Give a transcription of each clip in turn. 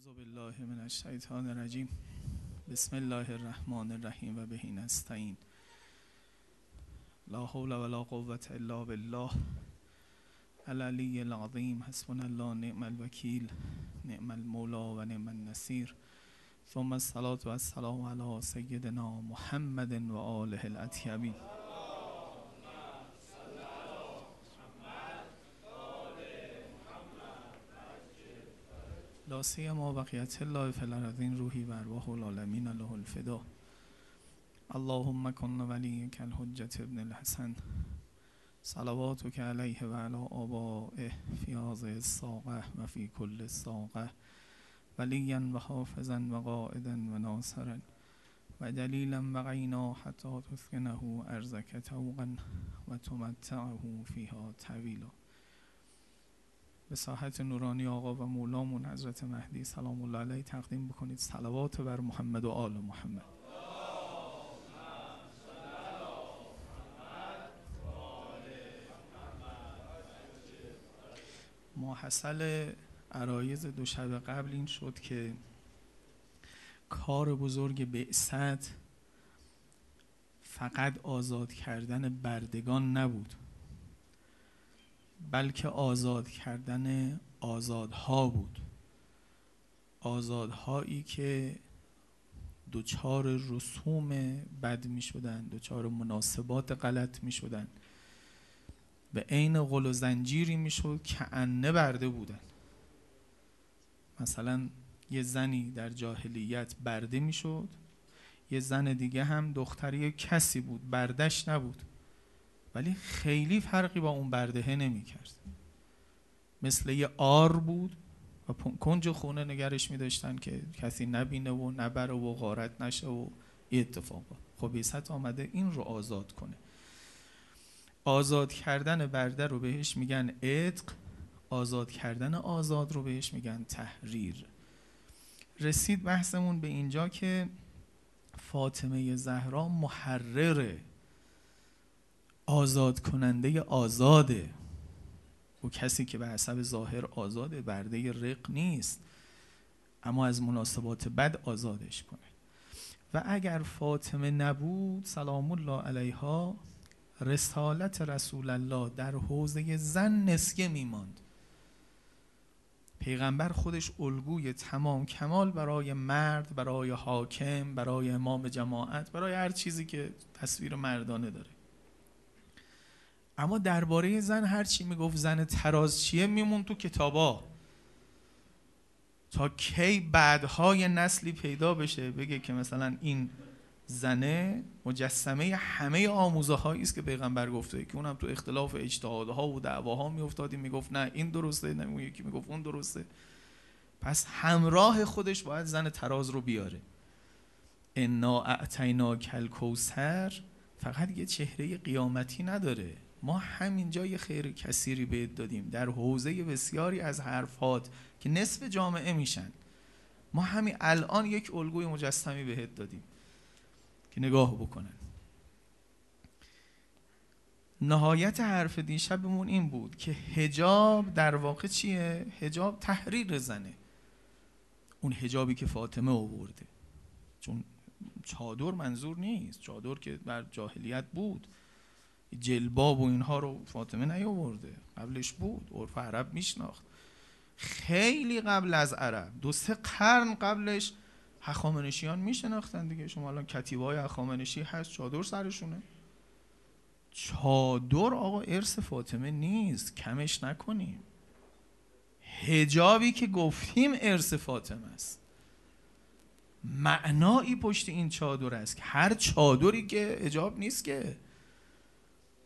اعوذ بالله من الشیطان الرجیم. بسم الله الرحمن الرحیم و بهین نستعین. لا حول ولا قوة الا بالله. العلی العظیم. حسبنا الله نعم الوکیل. نعم المولا و نعم النصیر. ثم الصلاة و السلام علی سیدنا محمد و آله الاطیبین لا سیما بقیت الله فی الارضین روحی و ارواح العالمین له الفدا. اللهم کن ولیک الحجت ابن الحسن. صلواتک علیه و علی آبائه فی هذه الساقه و فی کل ساقه ولیا و حافظا و قائدا و ناصرا. و دلیلا و غینا حتی تسکنه ارزک توقا و تمتعه فیها طویلا. به ساحت نورانی آقا و مولامون حضرت مهدی سلام الله علیه تقدیم بکنید. صلوات بر محمد و آل محمد. ماحصل عرایز دو شب قبل این شد که کار بزرگ بعثت فقط آزاد کردن بردگان نبود. بلکه آزاد کردن آزادها بود. آزادهایی که دوچار رسوم بد می شدن دوچار مناسبات غلط می شدن به عین غل و زنجیری می شد که انه برده بودن. مثلا یه زنی در جاهلیت برده می شد یه زن دیگه هم دختری کسی بود بردش نبود. ولی خیلی فرقی با اون بردهه نمی کرد مثل یه آر بود و کنج خونه نگرش می داشتن که کسی نبینه و نبره و غارت نشه و اتفاقا خب ایست آمده این رو آزاد کنه. آزاد کردن برده رو بهش میگن عتق آزاد کردن آزاد رو بهش میگن تحریر. رسید بحثمون به اینجا که فاطمه زهرا محرره. آزاد کننده آزاده. و کسی که به حسب ظاهر آزاده برده رق نیست. اما از مناسبات بد آزادش کنه. و اگر فاطمه نبود سلام الله علیها رسالت رسول الله در حوزه زن نسیه میماند. پیغمبر خودش الگوی تمام کمال برای مرد برای حاکم برای امام جماعت برای هر چیزی که تصویر مردانه داره. اما درباره زن هر چی می‌گفت زن تراز چیه؟ میمون تو کتابا. تا کی بعدهای نسلی پیدا بشه بگه که مثلا این زنه مجسمه همه آموزه هایی است که پیغمبر گفته. که اونم تو اختلاف اجتهادها و دعواها میافتادی می‌گفت نه این درسته نه اون یکی می‌گفت اون درسته. پس همراه خودش باید زن تراز رو بیاره. انا اعتینا کل کوسر فقط یه چهره قیامتی نداره. ما همینجا یه خیر کثیری بهت دادیم. در حوزه بسیاری از حرفات که نصف جامعه میشن ما همین الان یک الگوی مجسمی بهت دادیم که نگاه بکنن. نهایت حرف دیشبمون این بود که هجاب در واقع چیه؟ هجاب تحریر زنه. اون هجابی که فاطمه آورده. چون چادر منظور نیست. چادر که بر جاهلیت بود. جلباب و اینها رو فاطمه نیاورده. قبلش بود عرف عرب میشناخت. خیلی قبل از عرب دو سه قرن قبلش هخامنشیان میشناختن دیگه. شما الان کتیبای هخامنشی هست چادر سرشونه. چادر آقا ارث فاطمه نیست کمش نکنیم. هجابی که گفتیم ارث فاطمه است. معنایی پشت این چادر است هر چادری که هجاب نیست که.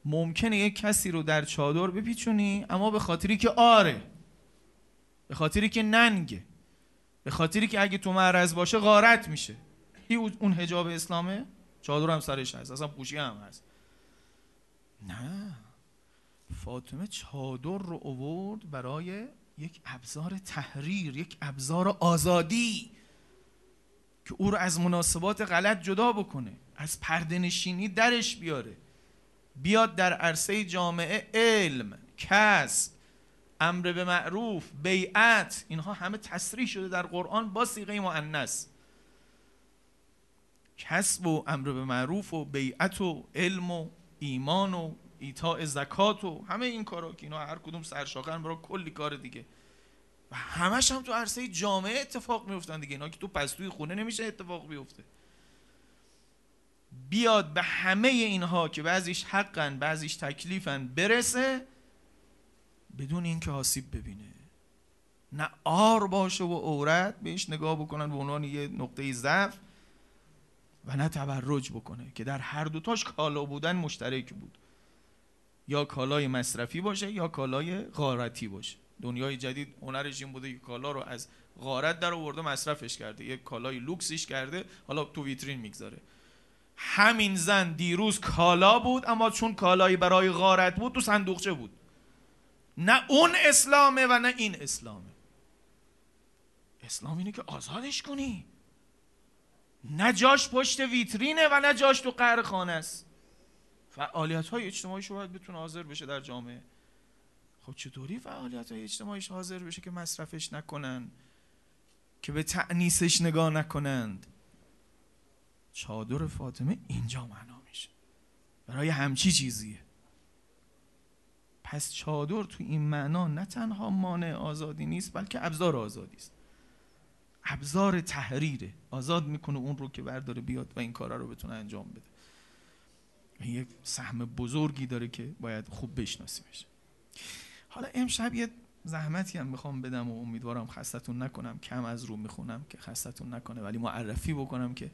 ممکنه یک کسی رو در چادر بپیچونی اما به خاطری که آره. به خاطری که ننگه. به خاطری که اگه تو معرض باشه غارت میشه. اون حجاب اسلامه؟ چادر هم سرش هست اصلا پوشی هم هست. نه. فاطمه چادر رو اوورد برای یک ابزار تحریر یک ابزار آزادی که او رو از مناسبات غلط جدا بکنه. از پردنشینی درش بیاره. بیاد در عرصه جامعه علم کسب امر به معروف بیعت اینها همه تصریح شده در قرآن با سیغه مؤنث. کسب و امر به معروف و بیعت و علم و ایمان و ایتاء زکات و همه این کارا که اینا هر کدوم سرشاخن برای کلی کار دیگه. و همش هم تو عرصه جامعه اتفاق میفتن دیگه. اینا که تو پستوی خونه نمیشه اتفاق بیفته. بیاد به همه اینها که بعضیش حقن بعضیش تکلیفن برسه بدون اینکه آسیب ببینه. نه آر باشه و عورت بهش نگاه بکنن به عنوان یه نقطه ضعف و نه تبرج بکنه که در هر دوتاش کالا بودن مشترک بود. یا کالای مصرفی باشه یا کالای غارتی باشه. دنیای جدید هنرش این بوده که کالا رو از غارت در آورده مصرفش کرده. یک کالای لوکسیش کرده حالا تو ویترین می‌گذاره. همین زن دیروز کالا بود اما چون کالایی برای غارت بود تو صندوقچه بود. نه اون اسلامه و نه این اسلامه. اسلام اینه که آزادش کنی. نه جاش پشت ویترینه و نه جاش تو قهر خانه است. فعالیت های اجتماعی باید بتونه حاضر بشه در جامعه. خب چطوری فعالیت های اجتماعیش حاضر بشه که مصرفش نکنن که به تعنیسش نگاه نکنند؟ چادر فاطمه اینجا معنا میشه. برای همچی چیزیه. پس چادر تو این معنا نه تنها مانع آزادی نیست بلکه ابزار آزادی است. ابزار تحریره. آزاد می‌کنه اون رو که برداره بیاد و این کارا رو بتونه انجام بده. یک سهم بزرگی داره که باید خوب بشناسیمش. حالا امشب یه زحمتی هم می‌خوام بدم و امیدوارم خستتون نکنم. کم از رو می‌خونم که خستتون نکنه ولی معرفی بکنم که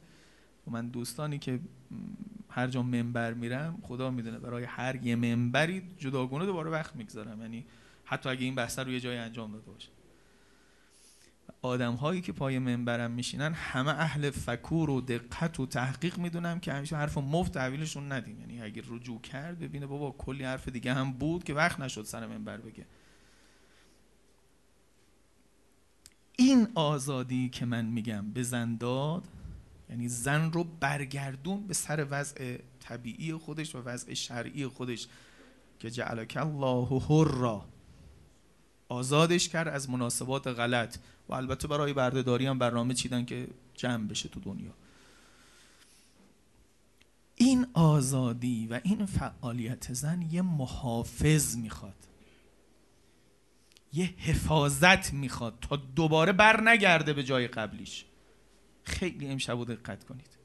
من دوستانی که هر جا منبر میرم خدا می‌دونه برای هر یه منبری جداگونه دوباره وقت می‌گذارم. یعنی حتی اگه این بحث رو یه جای انجام داده باشه. آدم هایی که پای منبرم میشینن همه اهل فکور و دقت و تحقیق می‌دونم که همیشه حرف مفت تحویلشون ندیم. یعنی اگر رجوع کرد ببینه بابا کلی حرف دیگه هم بود که وقت نشد سر منبر بگه. این آزادی که من میگم به زن داد یعنی زن رو برگردون به سر وضع طبیعی خودش و وضع شرعی خودش که جعلک الله را آزادش کرد از مناسبات غلط. و البته برای بردهداری هم برنامه چیدن که جمع بشه تو دنیا. این آزادی و این فعالیت زن یه محافظ می‌خواد. یه حفاظت می‌خواد تا دوباره بر نگرده به جای قبلیش. خیلی امشب دقت کنید.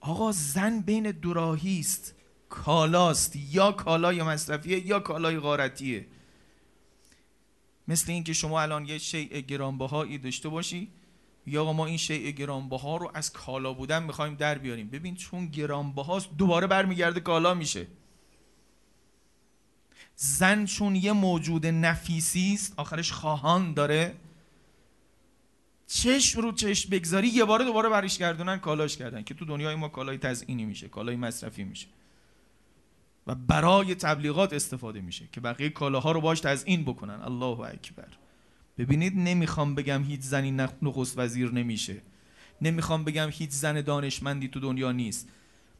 آقا زن بین دوراهی است کالاست یا کالای مصرفیه یا کالای غارتیه. مثل اینکه شما الان یه شیء گرانبهایی داشته باشی یا ما این شیء گرانبها رو از کالا بودن می‌خوایم در بیاریم. ببین چون گرانبهاست دوباره برمیگرده کالا میشه. زن چون یه موجود نفیسی است آخرش خواهان داره. چشم رو چشم بگذاری یه بار دوباره برش گردونن کالاش کردن که تو دنیای ما کالای تزئینی میشه کالای مصرفی میشه. و برای تبلیغات استفاده میشه که بقیه کالاها رو باش تزیین بکنن. الله اکبر. ببینید نمی‌خوام بگم هیچ زنی نخست وزیر نمیشه. نمی‌خوام بگم هیچ زن دانشمندی تو دنیا نیست.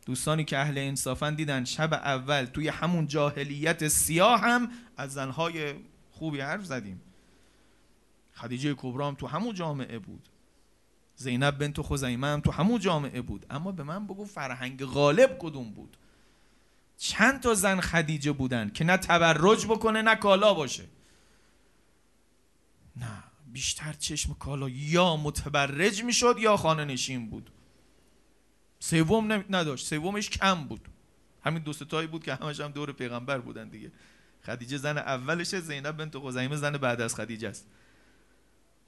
دوستانی که اهل انصافن دیدن شب اول توی همون جاهلیت سیاه هم از زنهای خوبی حرف زدیم. خدیجه کبرام تو همون جامعه بود. زینب بنت خزیمه هم تو همون جامعه بود. اما به من بگو فرهنگ غالب کدوم بود؟ چند تا زن خدیجه بودن که نه تبرج بکنه نه کالا باشه. نه بیشتر چشم کالا یا متبرج می‌شد یا خانه نشین بود. سوم نداشت سومش کم بود. همین دو تایی بود که همش هم دور پیغمبر بودن دیگه. خدیجه زن اولشه زینب بنت خزیمه زن بعد از خدیجه است.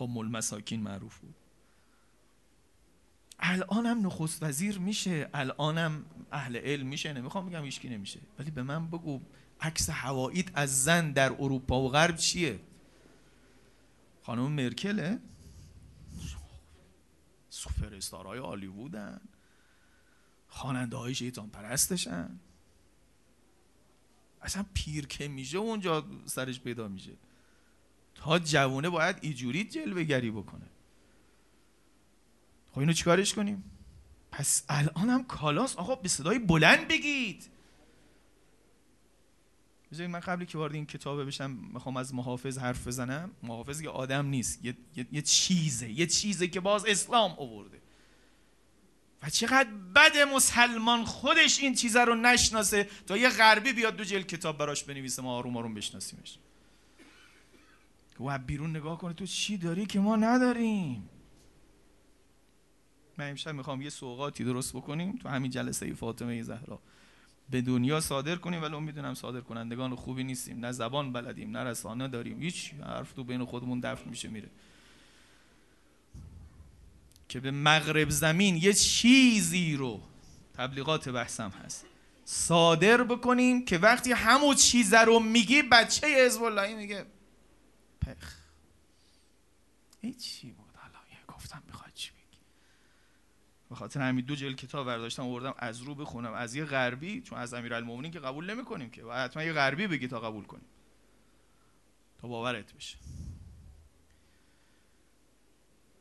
ام المساکین معروف بود. الانم نخست وزیر میشه الانم اهل علم میشه نمی‌خوام بگم هیچکی نمیشه. ولی به من بگو عکس هواییت از زن در اروپا و غرب چیه؟ خانم مرکله؟ سوپر استارهای هالیوودن. خواننده های شیطان پرستشن اصلا پیر که میشه اونجا سرش پیدا میشه. تا جوونه باید ایجوری جلوه گری بکنه. خب اینو چیکارش کنیم؟ پس الان هم کالاس آقا به صدای بلند بگید. بذارید من قبلی که وارد این کتابه بشم می‌خوام از محافظ حرف بزنم. محافظ یه آدم نیست یه, یه،, یه چیزه یه چیزه که باز اسلام آورده. و چقدر بد مسلمان خودش این چیزه رو نشناسه تا یه غربی بیاد دو جلد کتاب براش بنویسه ما آروم آروم بشناسیمش. و بیرون نگاه کنه تو چی داری که ما نداریم؟ من امشب می‌خوام یه سوقاتی درست بکنیم تو همین جلسه فاطمه زهرا. به دنیا صادر کنیم ولی می‌دونم صادر کنندگان خوبی نیستیم. نه زبان بلدیم نه رسانه داریم. هیچ حرف تو بین خودمون دفن میشه میره. که به مغرب زمین یه چیزی رو تبلیغات بحثم هست. صادر بکنیم که وقتی همون چیز رو میگی بچه حزب اللهی میگه پخ. هیچی بود؟ حالا یه گفتم می‌خواد چی بگی؟ به خاطر همین دو جل کتاب برداشتم آوردم از رو بخونم. از یه غربی چون از امیرالمومنین که قبول نمی‌کنیم که. و حتما یه غربی بگی تا قبول کنیم. تا باورت بشه.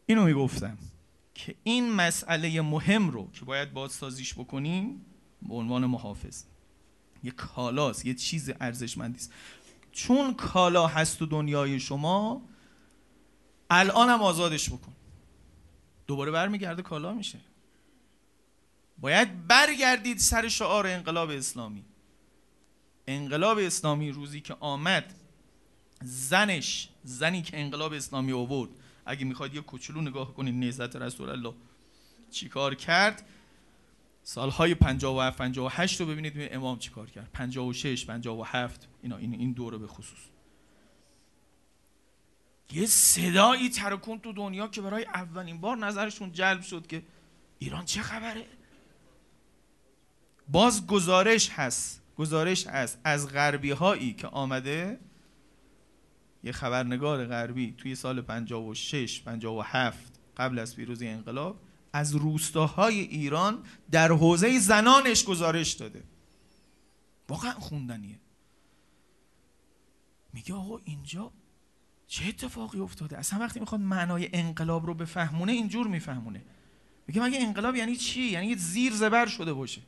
اینو می‌گفتم که این مسئله مهم رو که باید بازسازیش بکنیم به عنوان محافظ یه کالاست یه چیز ارزشمندی است چون کالا هست تو دنیای شما الان هم آزادش بکن. دوباره برمیگرده کالا میشه. باید برگردید سر شعار انقلاب اسلامی. انقلاب اسلامی روزی که آمد زنش زنی که انقلاب اسلامی آورد اگه می‌خواد یه کوچولو نگاه کنید نهضت رسول الله چیکار کرد؟ سالهای 57 58 رو ببینید امام چیکار کرد. 56 57 اینا این این دوره به خصوص. یه صدایی ترکون تو دنیا که برای اولین بار نظرشون جلب شد که ایران چه خبره؟ باز گزارش هست گزارش هست. از غربی هایی که آمده یه خبرنگار غربی توی سال 56 57 قبل از پیروزی انقلاب از روستاهای ایران در حوزه زنانش گزارش داده. واقعا خوندنیه. میگه آقا اینجا چه اتفاقی افتاده؟ اصلا وقتی می‌خواد معنای انقلاب رو بفهمونه اینجور میفهمونه. میگه مگه انقلاب یعنی چی؟ یعنی زیر زبر شده باشه.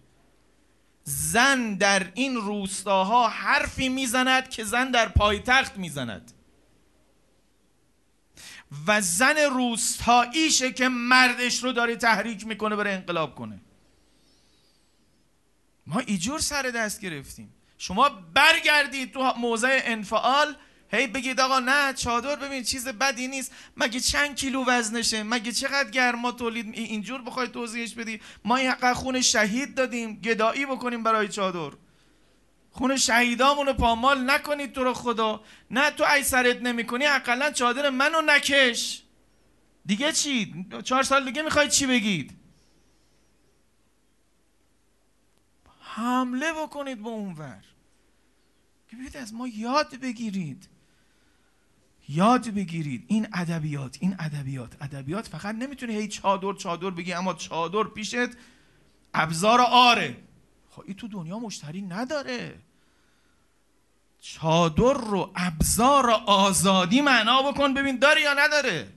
زن در این روستاها حرفی می‌زند که زن در پایتخت می‌زند. و زن روستاییشه که مردش رو داره تحریک می‌کنه برای انقلاب کنه. ما ایجور سر دست گرفتیم. شما برگردید تو موضع انفعال هی بگید آقا نه چادر ببین چیز بدی نیست. مگه چند کیلو وزنشه؟ مگه چقدر گرما تولید اینجور بخوای توضیحش بدی؟ ما این خون شهید دادیم گدایی بکنیم برای چادر. خون شهیدامونو پامال نکنید تو رو خدا. نه تو ای سرت نمی کنی اقلا چادر منو نکش. دیگه چی؟ چهار سال دیگه می‌خواید چی بگید؟ حمله بکنید به اونور که از ما یاد بگیرید. یاد بگیرید. این ادبیات این ادبیات. ادبیات فقط نمی‌تونه هی چادر چادر بگی اما چادر پیشت ابزار آره. خب این تو دنیا مشتری نداره. چادر رو ابزار آزادی معنا بکن ببین داره یا نداره.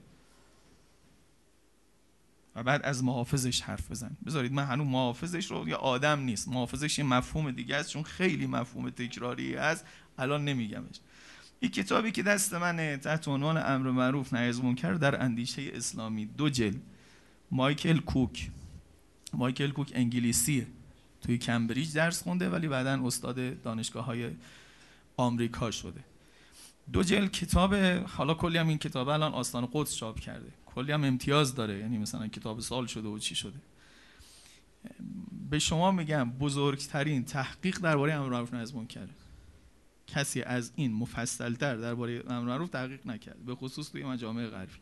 و بعد از محافظش حرف بزن. بذارید من هنوز محافظش رو یا آدم نیست. محافظش یه مفهوم دیگه است چون خیلی مفهوم تکراری است الان نمیگمش. این کتابی که دست منه تحت عنوان امر معروف نهی منکر در اندیشه اسلامی. دو جل مایکل کوک. مایکل کوک انگلیسیه. توی کمبریج درس خونده ولی بعدا استاد دانشگاه های آمریکا شده. دو جل کتاب حالا کلی هم این کتاب الان آستان قدس چاپ کرده. کلی هم امتیاز داره یعنی مثلا کتاب سال شده و چی شده. به شما میگم بزرگترین تحقیق درباره امر معروف نهی منکر. کسی از این مفصلتر درباره امر معروف تحقیق نکرد به خصوص توی مجامع غربی.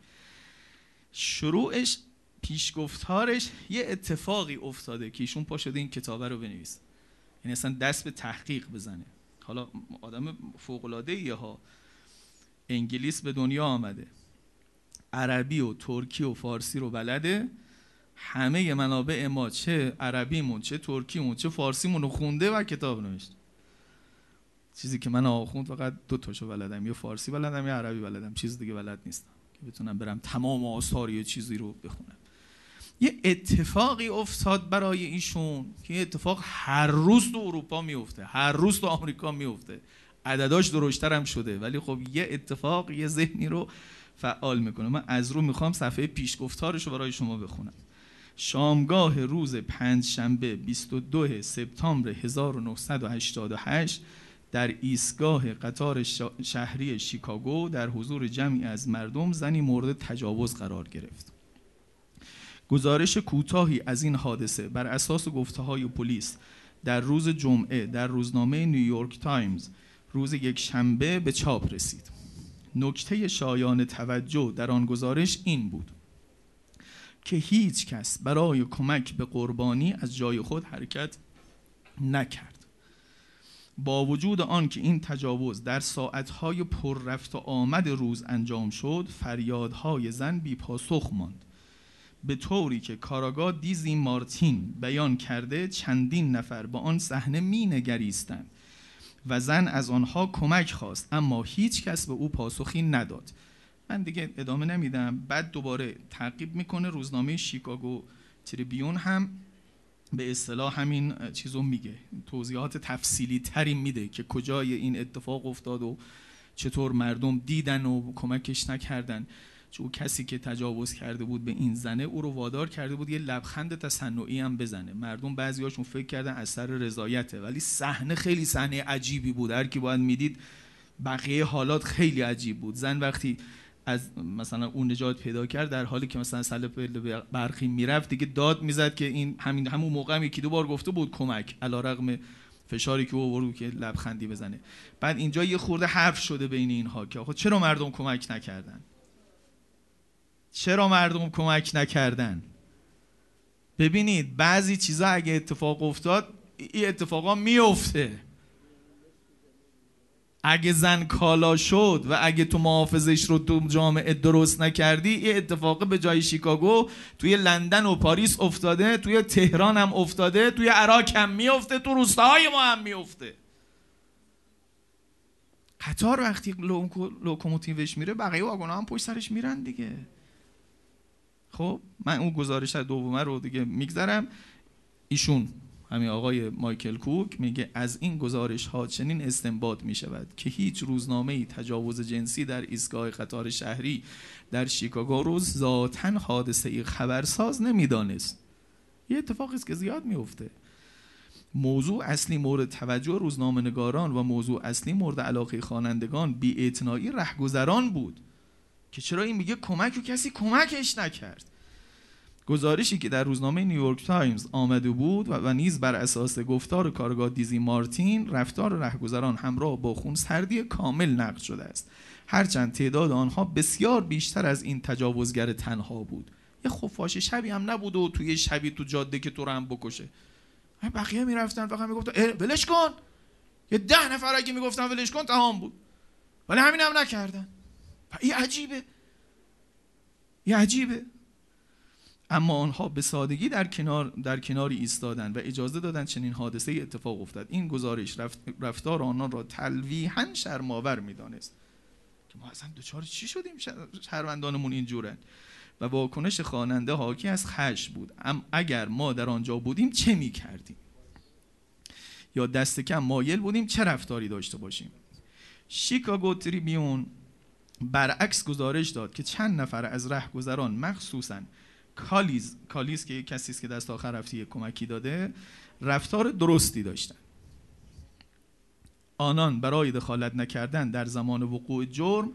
شروعش پیشگفتارش یه اتفاقی افتاده که ایشون پا شده این کتابه رو بنویسه. یعنی اصلا دست به تحقیق بزنه. حالا آدم فوق العاده ها. انگلیس به دنیا آمده. عربی و ترکی و فارسی رو بلده. همه منابع ما چه عربیمون چه ترکیمون چه فارسیمون رو خونده و کتاب نوشته. چیزی که من آخوند فقط دو تاشو بلدم. یا فارسی بلدم یا عربی بلدم. چیز دیگه بلد نیستم که بتونم برم تمام آثار یه چیزی رو بخونم. یه اتفاقی افتاد برای ایشون که اتفاق هر روز تو اروپا میفته هر روز تو آمریکا میفته. عدداش درشتر هم شده ولی خب یه اتفاق یه ذهنی رو فعال می‌کنه. من از رو می‌خوام صفحه پیشگفتارش رو برای شما بخونم. شامگاه روز پنج شنبه 22 سپتامبر 1988 در ایستگاه قطار شهری شیکاگو در حضور جمعی از مردم زنی مورد تجاوز قرار گرفت. گزارش کوتاهی از این حادثه بر اساس گفته های پلیس در روز جمعه در روزنامه نیویورک تایمز روز یک شنبه به چاپ رسید. نکته شایان توجه در آن گزارش این بود که هیچ کس برای کمک به قربانی از جای خود حرکت نکرد. با وجود آن که این تجاوز در ساعتهای پر رفت و آمد روز انجام شد فریادهای زن بی پاسخ ماند. به طوری که کاراگاه دیزی مارتین بیان کرده چندین نفر با آن صحنه می نگریستند و زن از آنها کمک خواست اما هیچ کس به او پاسخی نداد. من دیگه ادامه نمیدم. بعد دوباره تعقیب می‌کنه روزنامه شیکاگو تریبیون هم به اصطلاح همین چیزو میگه. توضیحات تفصیلی تری میده که کجای این اتفاق افتاد و چطور مردم دیدن و کمکش نکردن. چون کسی که تجاوز کرده بود به این زنه او رو وادار کرده بود یه لبخند تصنعی هم بزنه. مردم بعضیاشون فکر کردن اثر رضایته ولی صحنه خیلی صحنه عجیبی بود. هر کی باید می‌دید بقیه حالات خیلی عجیب بود. زن وقتی از مثلا اون نجات پیدا کرد در حالی که مثلا سل برخی می‌رفت دیگه داد می‌زد که این همین همون موقع هم یکی دو بار گفته بود کمک علیرغم فشاری که او که لبخندی بزنه. بعد اینجا یه خورده حرف شده بین اینها که آخه چرا مردم کمک نکردن؟ چرا مردم کمک نکردن؟ ببینید بعضی چیزا اگه اتفاق افتاد این اتفاقا میفته اگه زن کالا شد و اگه تو محافظش رو تو جامعه درست نکردی این اتفاق به جای شیکاگو توی لندن و پاریس افتاده توی تهران هم افتاده توی عراق هم میفته تو روستاهای ما هم میفته قطار وقتی لوکوموتیوش میره بقیه واگن هم پشت سرش میرن دیگه. خب من اون گزارش دومه رو دیگه میگذرم. ایشون همین آقای مایکل کوک میگه از این گزارش ها چنین استنباط می شود که هیچ روزنامه ای تجاوز جنسی در ایستگاه قطار شهری در شیکاگو رو ذاتا حادثه ای خبرساز نمی‌دانست. یه اتفاقی است که زیاد میفته موضوع اصلی مورد توجه روزنامه نگاران و موضوع اصلی مورد علاقه خوانندگان بی رهگذران بود. که چرا این میگه کمک و کسی کمکش نکرد؟ گزارشی که در روزنامه نیویورک تایمز آمده بود و نیز بر اساس گفتار کارآگاه دیزی مارتین رفتار رهگذران همراه با خون سردی کامل نقد شده است. هرچند تعداد آنها بسیار بیشتر از این تجاوزگر تنها بود. یه خفاش شبی هم نبود و توی شبی تو جاده که تو رو هم بکشه. بقیه می‌رفتن فقط می‌گفتن ولش کن! یه ده نفر اگه می‌گفتن ولش کن تمام بود. ولی همین هم نکردن. این عجیبه. این عجیبه. اما آنها به سادگی در کنار در کناری ایستادند و اجازه دادند چنین حادثه اتفاق افتاد این گزارش رفت، رفتار آنان را تلویحا شرماور می‌دانست. که ما اصلا دوچار چی شدیم؟ شهروندانمون اینجورن و واکنش خواننده حاکی از خش بود. ام اگر ما در آنجا بودیم چه می کردیم یا دست کم مایل بودیم چه رفتاری داشته باشیم؟ شیکاگو تریبیون برعکس گزارش داد که چند نفر از رهگذران مخصوصاً کالیز کالیز که کسی است که دست آخر رفتی کمکی داده رفتار درستی داشتن. آنان برای دخالت نکردن در زمان وقوع جرم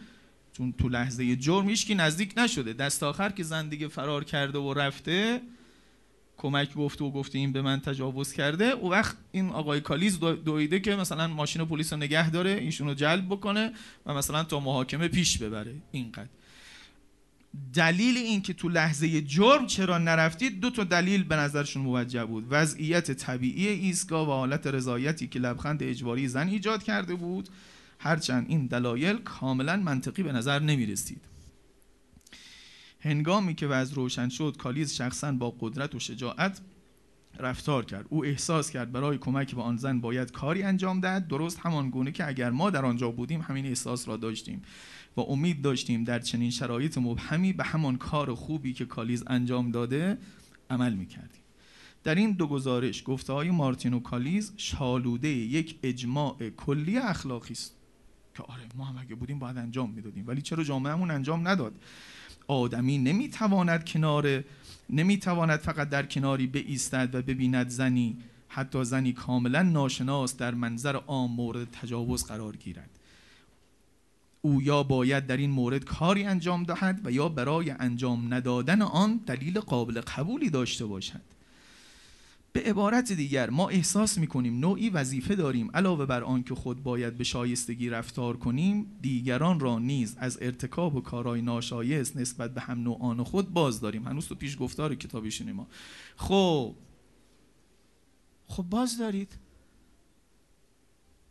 چون تو لحظه جرم هیچکی نزدیک نشده دست آخر که زندگی فرار کرده و رفته کمک گفته و گفته این به من تجاوز کرده. او وقت این آقای کالیز دویده که مثلا ماشین پلیس رو نگه داره ایشونو جلب بکنه و مثلا تا محاکمه پیش ببره. اینقدر. دلیل این که تو لحظه جرم چرا نرفتید دو تا دلیل به نظرشون موجه بود. وضعیت طبیعی ایستگاه و حالت رضایتی که لبخند اجباری زن ایجاد کرده بود. هرچند این دلایل کاملا منطقی به نظر نمی رسید هنگامی که وضع روشن شد کالیز شخصا با قدرت و شجاعت رفتار کرد. او احساس کرد برای کمک به آن زن باید کاری انجام دهد. درست همان گونه که اگر ما در آنجا بودیم همین احساس را داشتیم و امید داشتیم در چنین شرایط مبهمی به همان کار خوبی که کالیز انجام داده عمل می‌کردیم. در این دو گزارش گفته های مارتین و کالیز شالوده یک اجماع کلی اخلاقی است. که آره ما هم اگه بودیم باید انجام می‌دادیم. ولی چرا جامعهمون انجام نداد؟ آدمی نمی‌تواند کنار نمی‌تواند فقط در کناری بایستد و ببیند زنی حتی زنی کاملا ناشناس در منظر عام مورد تجاوز قرار گیرد. او یا باید در این مورد کاری انجام دهد و یا برای انجام ندادن آن دلیل قابل قبولی داشته باشد. به عبارت دیگر ما احساس می‌کنیم نوعی وظیفه داریم علاوه بر آن که خود باید به شایستگی رفتار کنیم دیگران را نیز از ارتکاب و کارهای ناشایست نسبت به هم نوعان خود باز داریم. هنوز تو پیش گفتار کتابیشونی ما خب. خب باز دارید.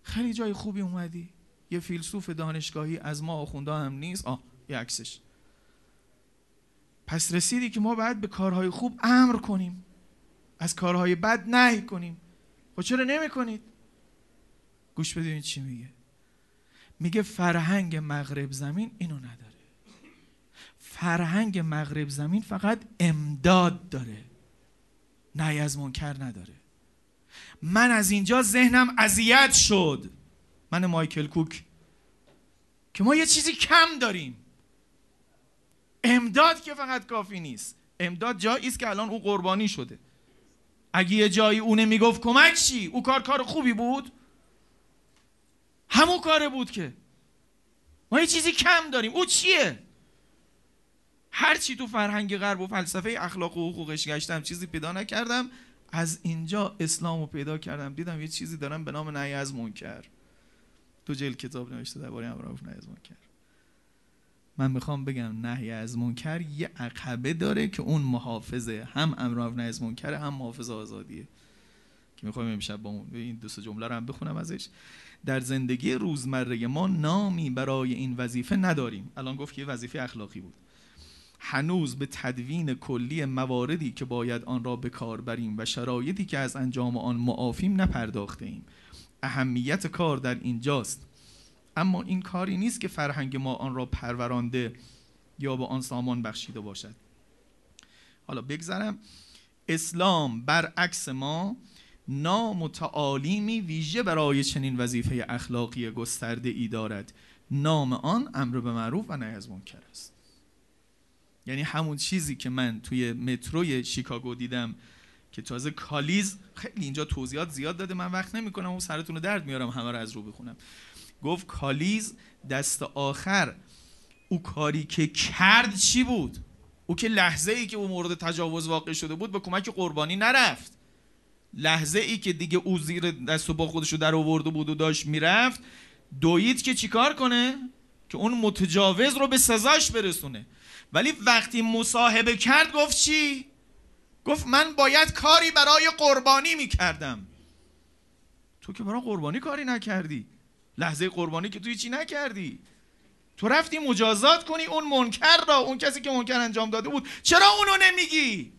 خیلی جای خوبی اومدی. یه فیلسوف دانشگاهی از ما آخونده هم نیست. آه یه عکسش. پس رسیدی که ما باید به کارهای خوب امر کنیم. از کارهای بد نهی کنیم. خب چرا نمی کنید؟ گوش بدونید چی میگه. میگه فرهنگ مغرب زمین اینو نداره. فرهنگ مغرب زمین فقط امداد داره. نهی از منکر نداره. من از اینجا ذهنم اذیت شد. من مایکل کوک. که ما یه چیزی کم داریم. امداد که فقط کافی نیست. امداد جایی است که الان او قربانی شده. اگه یه جایی اونه می‌گفت کمک چی؟ او کار کار خوبی بود؟ همون کاره بود که. ما یه چیزی کم داریم. او چیه؟ هر چی تو فرهنگ غرب و فلسفه اخلاق و حقوقش گشتم چیزی پیدا نکردم. از اینجا اسلام رو پیدا کردم. دیدم یه چیزی دارم به نام نهی از منکر. تو جل کتاب نوشته درباره امر معروف نهی از منکر. من می‌خوام بگم نهی از منکر یه عقبه داره که اون محافظه هم امر نهی از منکر هم محافظ آزادیه. که می‌خوام امشب با اون این دو جمله رو هم بخونم ازش. در زندگی روزمره ما نامی برای این وظیفه نداریم. الان گفت که وظیفه اخلاقی بود. هنوز به تدوین کلی مواردی که باید آن را به کار بریم و شرایطی که از انجام آن معافیم نپرداخته ایم. اهمیت کار در اینجاست. اما این کاری نیست که فرهنگ ما آن را پرورانده یا به آن سامان بخشیده باشد. حالا بگذرم. اسلام برعکس ما نام و تعالیمی ویژه برای چنین وظیفه اخلاقی گسترده ای دارد. نام آن امر به معروف و نهی از منکر است. یعنی همون چیزی که من توی متروی شیکاگو دیدم که تازه کالیز خیلی اینجا توضیحات زیاد داده. من وقت نمی‌کنم و سرتون رو درد میارم همه رو از رو بخونم. گفت کالیز دست آخر. او کاری که کرد چی بود؟ او که لحظه ای که او مورد تجاوز واقع شده بود به کمک قربانی نرفت. لحظه ای که دیگه او زیر دست و با خودش رو در آورده بود و داشت می‌رفت دوید که چیکار کنه؟ که اون متجاوز رو به سزاش برسونه. ولی وقتی مصاحبه کرد گفت چی؟ گفت من باید کاری برای قربانی می‌کردم. تو که برای قربانی کاری نکردی. لحظه قربانی که توی چی نکردی؟ تو رفتی مجازات کنی اون منکر را اون کسی که منکر انجام داده بود. چرا اونو نمیگی؟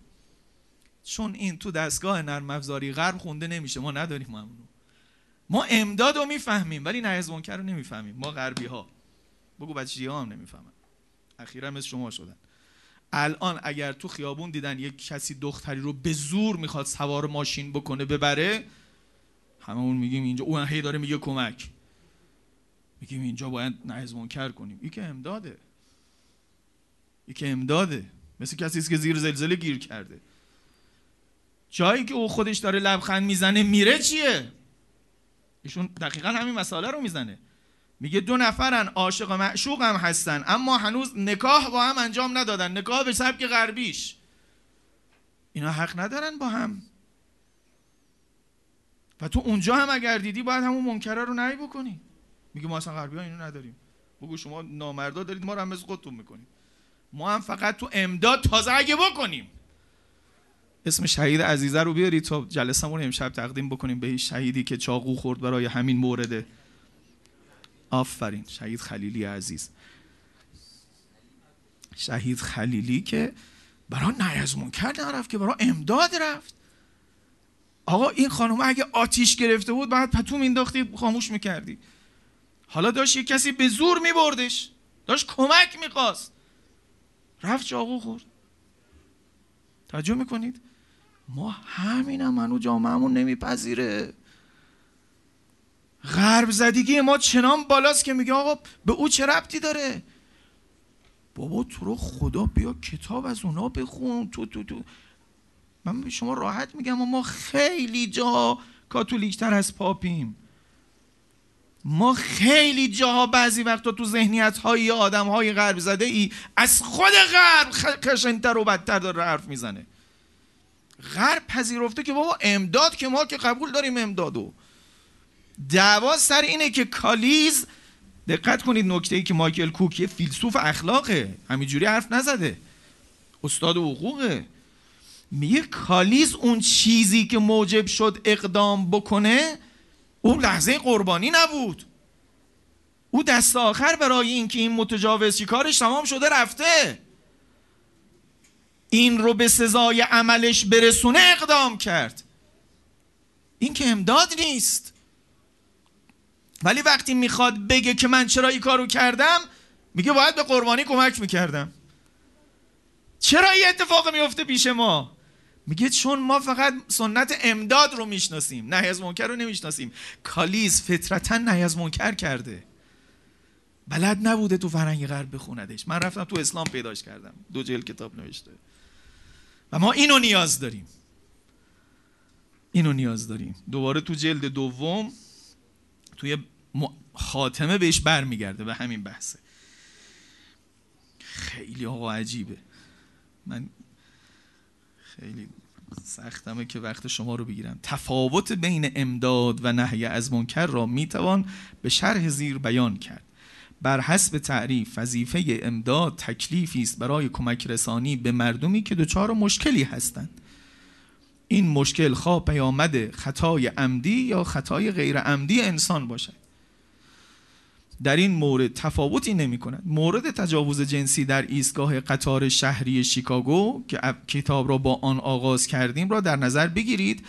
چون این تو دستگاه نرم افزاری غرب خونده نمیشه. ما نداریم همونو. ما امداد رو می‌فهمیم ولی نه منکر رو نمی‌فهمیم. ما غربی ها بگو بچه ها هم نمی‌فهمن. اخیرا مثل شما شدن. الان اگر تو خیابون دیدن یک کسی دختری رو به زور می‌خواد سوار ماشین بکنه ببره هممون میگیم اینجا اون هی داره میگه کمک. میگیم اینجا باید نهز منکر کنیم. این امداده. این امداده. مثل کسی است که زیر زلزله گیر کرده. جایی که او خودش داره لبخند می‌زنه میره چیه؟ ایشون دقیقا همین مسئله رو می‌زنه. میگه دو نفرن عاشق و معشوق هم هستن اما هنوز نکاح با هم انجام ندادن. نکاح به سبک غربیش. اینا حق ندارن با هم. و تو اونجا هم اگر دیدی باید همون منکره رو نهی بکنی. میگه ما اصلا غربی ها اینو نداریم. بگو شما نامردا دارید ما رو هم مثل خودتون می‌کنیم. ما هم فقط تو امداد تازه اگه بکنیم. اسم شهید عزیزه رو بیارید تا جلسمون امشب تقدیم بکنیم به شهیدی که چاقو خورد برای همین مورده آفرین. شهید خلیلی عزیز. شهید خلیلی که برای نهی از منکر نرفت که برای امداد رفت. آقا این خانم اگه آتیش گرفته بود بعد پتو مینداختی خاموش می‌کردی. حالا داشت یه کسی به زور میبردش. داشت کمک می‌خواست. رفت چاقو خورد. توجه می‌کنید؟ ما همین هم منو جامعهمون نمیپذیره. غرب زدگی ما چنان بالاست که میگه آقا به او چه ربطی داره؟ بابا تو رو خدا بیا کتاب از اونا بخون. تو تو تو. من به شما راحت میگم ما خیلی جا کاتولیکتر از پاپیم ما خیلی جاها بعضی وقتا تو ذهنیت های آدم های غرب زده ای از خود غرب خشنتر و بدتر داره حرف می‌زنه. غرب پذیرفته که بابا امداد که ما که قبول داریم امدادو. دعوا سر اینه که کالیز دقت کنید نکته ای که مایکل کوک یه فیلسوف اخلاقه همینجوری حرف نزده. استاد حقوقه. میگه کالیز اون چیزی که موجب شد اقدام بکنه اون لحظه قربانی نبود. او دست آخر برای اینکه این متجاوز کارش تمام شده رفته. این رو به سزای عملش برسونه اقدام کرد. این که امداد نیست. ولی وقتی می‌خواد بگه که من چرا این کارو کردم میگه باید به قربانی کمک می‌کردم. چرا این اتفاق میفته پیش ما؟ میگه چون ما فقط سنت امداد رو می‌شناسیم نه از منکر رو نمی‌شناسیم. کالیز فطرتا نه از منکر کرده. بلد نبوده تو فرنگ غرب بخوندش. من رفتم تو اسلام پیداش کردم. دو جل کتاب نوشته. و ما اینو نیاز داریم. اینو نیاز داریم. دوباره تو جلد دوم توی خاتمه بهش برمیگرده به همین بحثه. خیلی آقا عجیبه. من خیلی سختمه که وقت شما رو بگیرم تفاوت بین امداد و نهی از منکر را می‌توان به شرح زیر بیان کرد. بر حسب تعریف وظیفه امداد تکلیفی است برای کمک رسانی به مردمی که دچار مشکلی هستند. این مشکل خواه پیامد خطای عمدی یا خطای غیر عمدی انسان باشد. در این مورد تفاوتی نمی کند مورد تجاوز جنسی در ایستگاه قطار شهری شیکاگو که کتاب را با آن آغاز کردیم را در نظر بگیرید.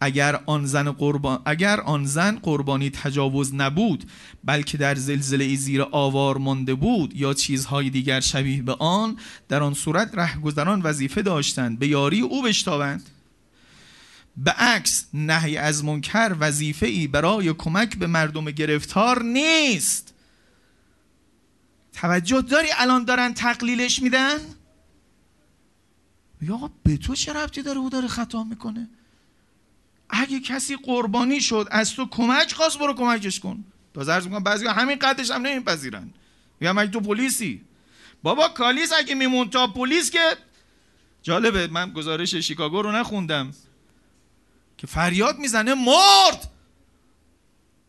اگر آن زن قربان اگر آن زن قربانی تجاوز نبود بلکه در زلزله زیر آوار مانده بود یا چیزهای دیگر شبیه به آن در آن صورت رهگذران وظیفه داشتند. به یاری او بشتابند. به عکس نهی از منکر وظیفه ای برای کمک به مردم گرفتار نیست. توجه داری الان دارن تقلیلش میدن؟ یا به تو چه ربطی داره؟ او داره خطا می‌کنه. اگه کسی قربانی شد از تو کمک خواست برو کمکش کن. تا عرض می‌کنم بعضی همین قدش هم نمیپذیرن. یا مگه تو پلیسی؟ بابا کالیس اگه میمون تا پلیس که جالبه من گزارش شیکاگو رو نخوندم. که فریاد می‌زنه مرد.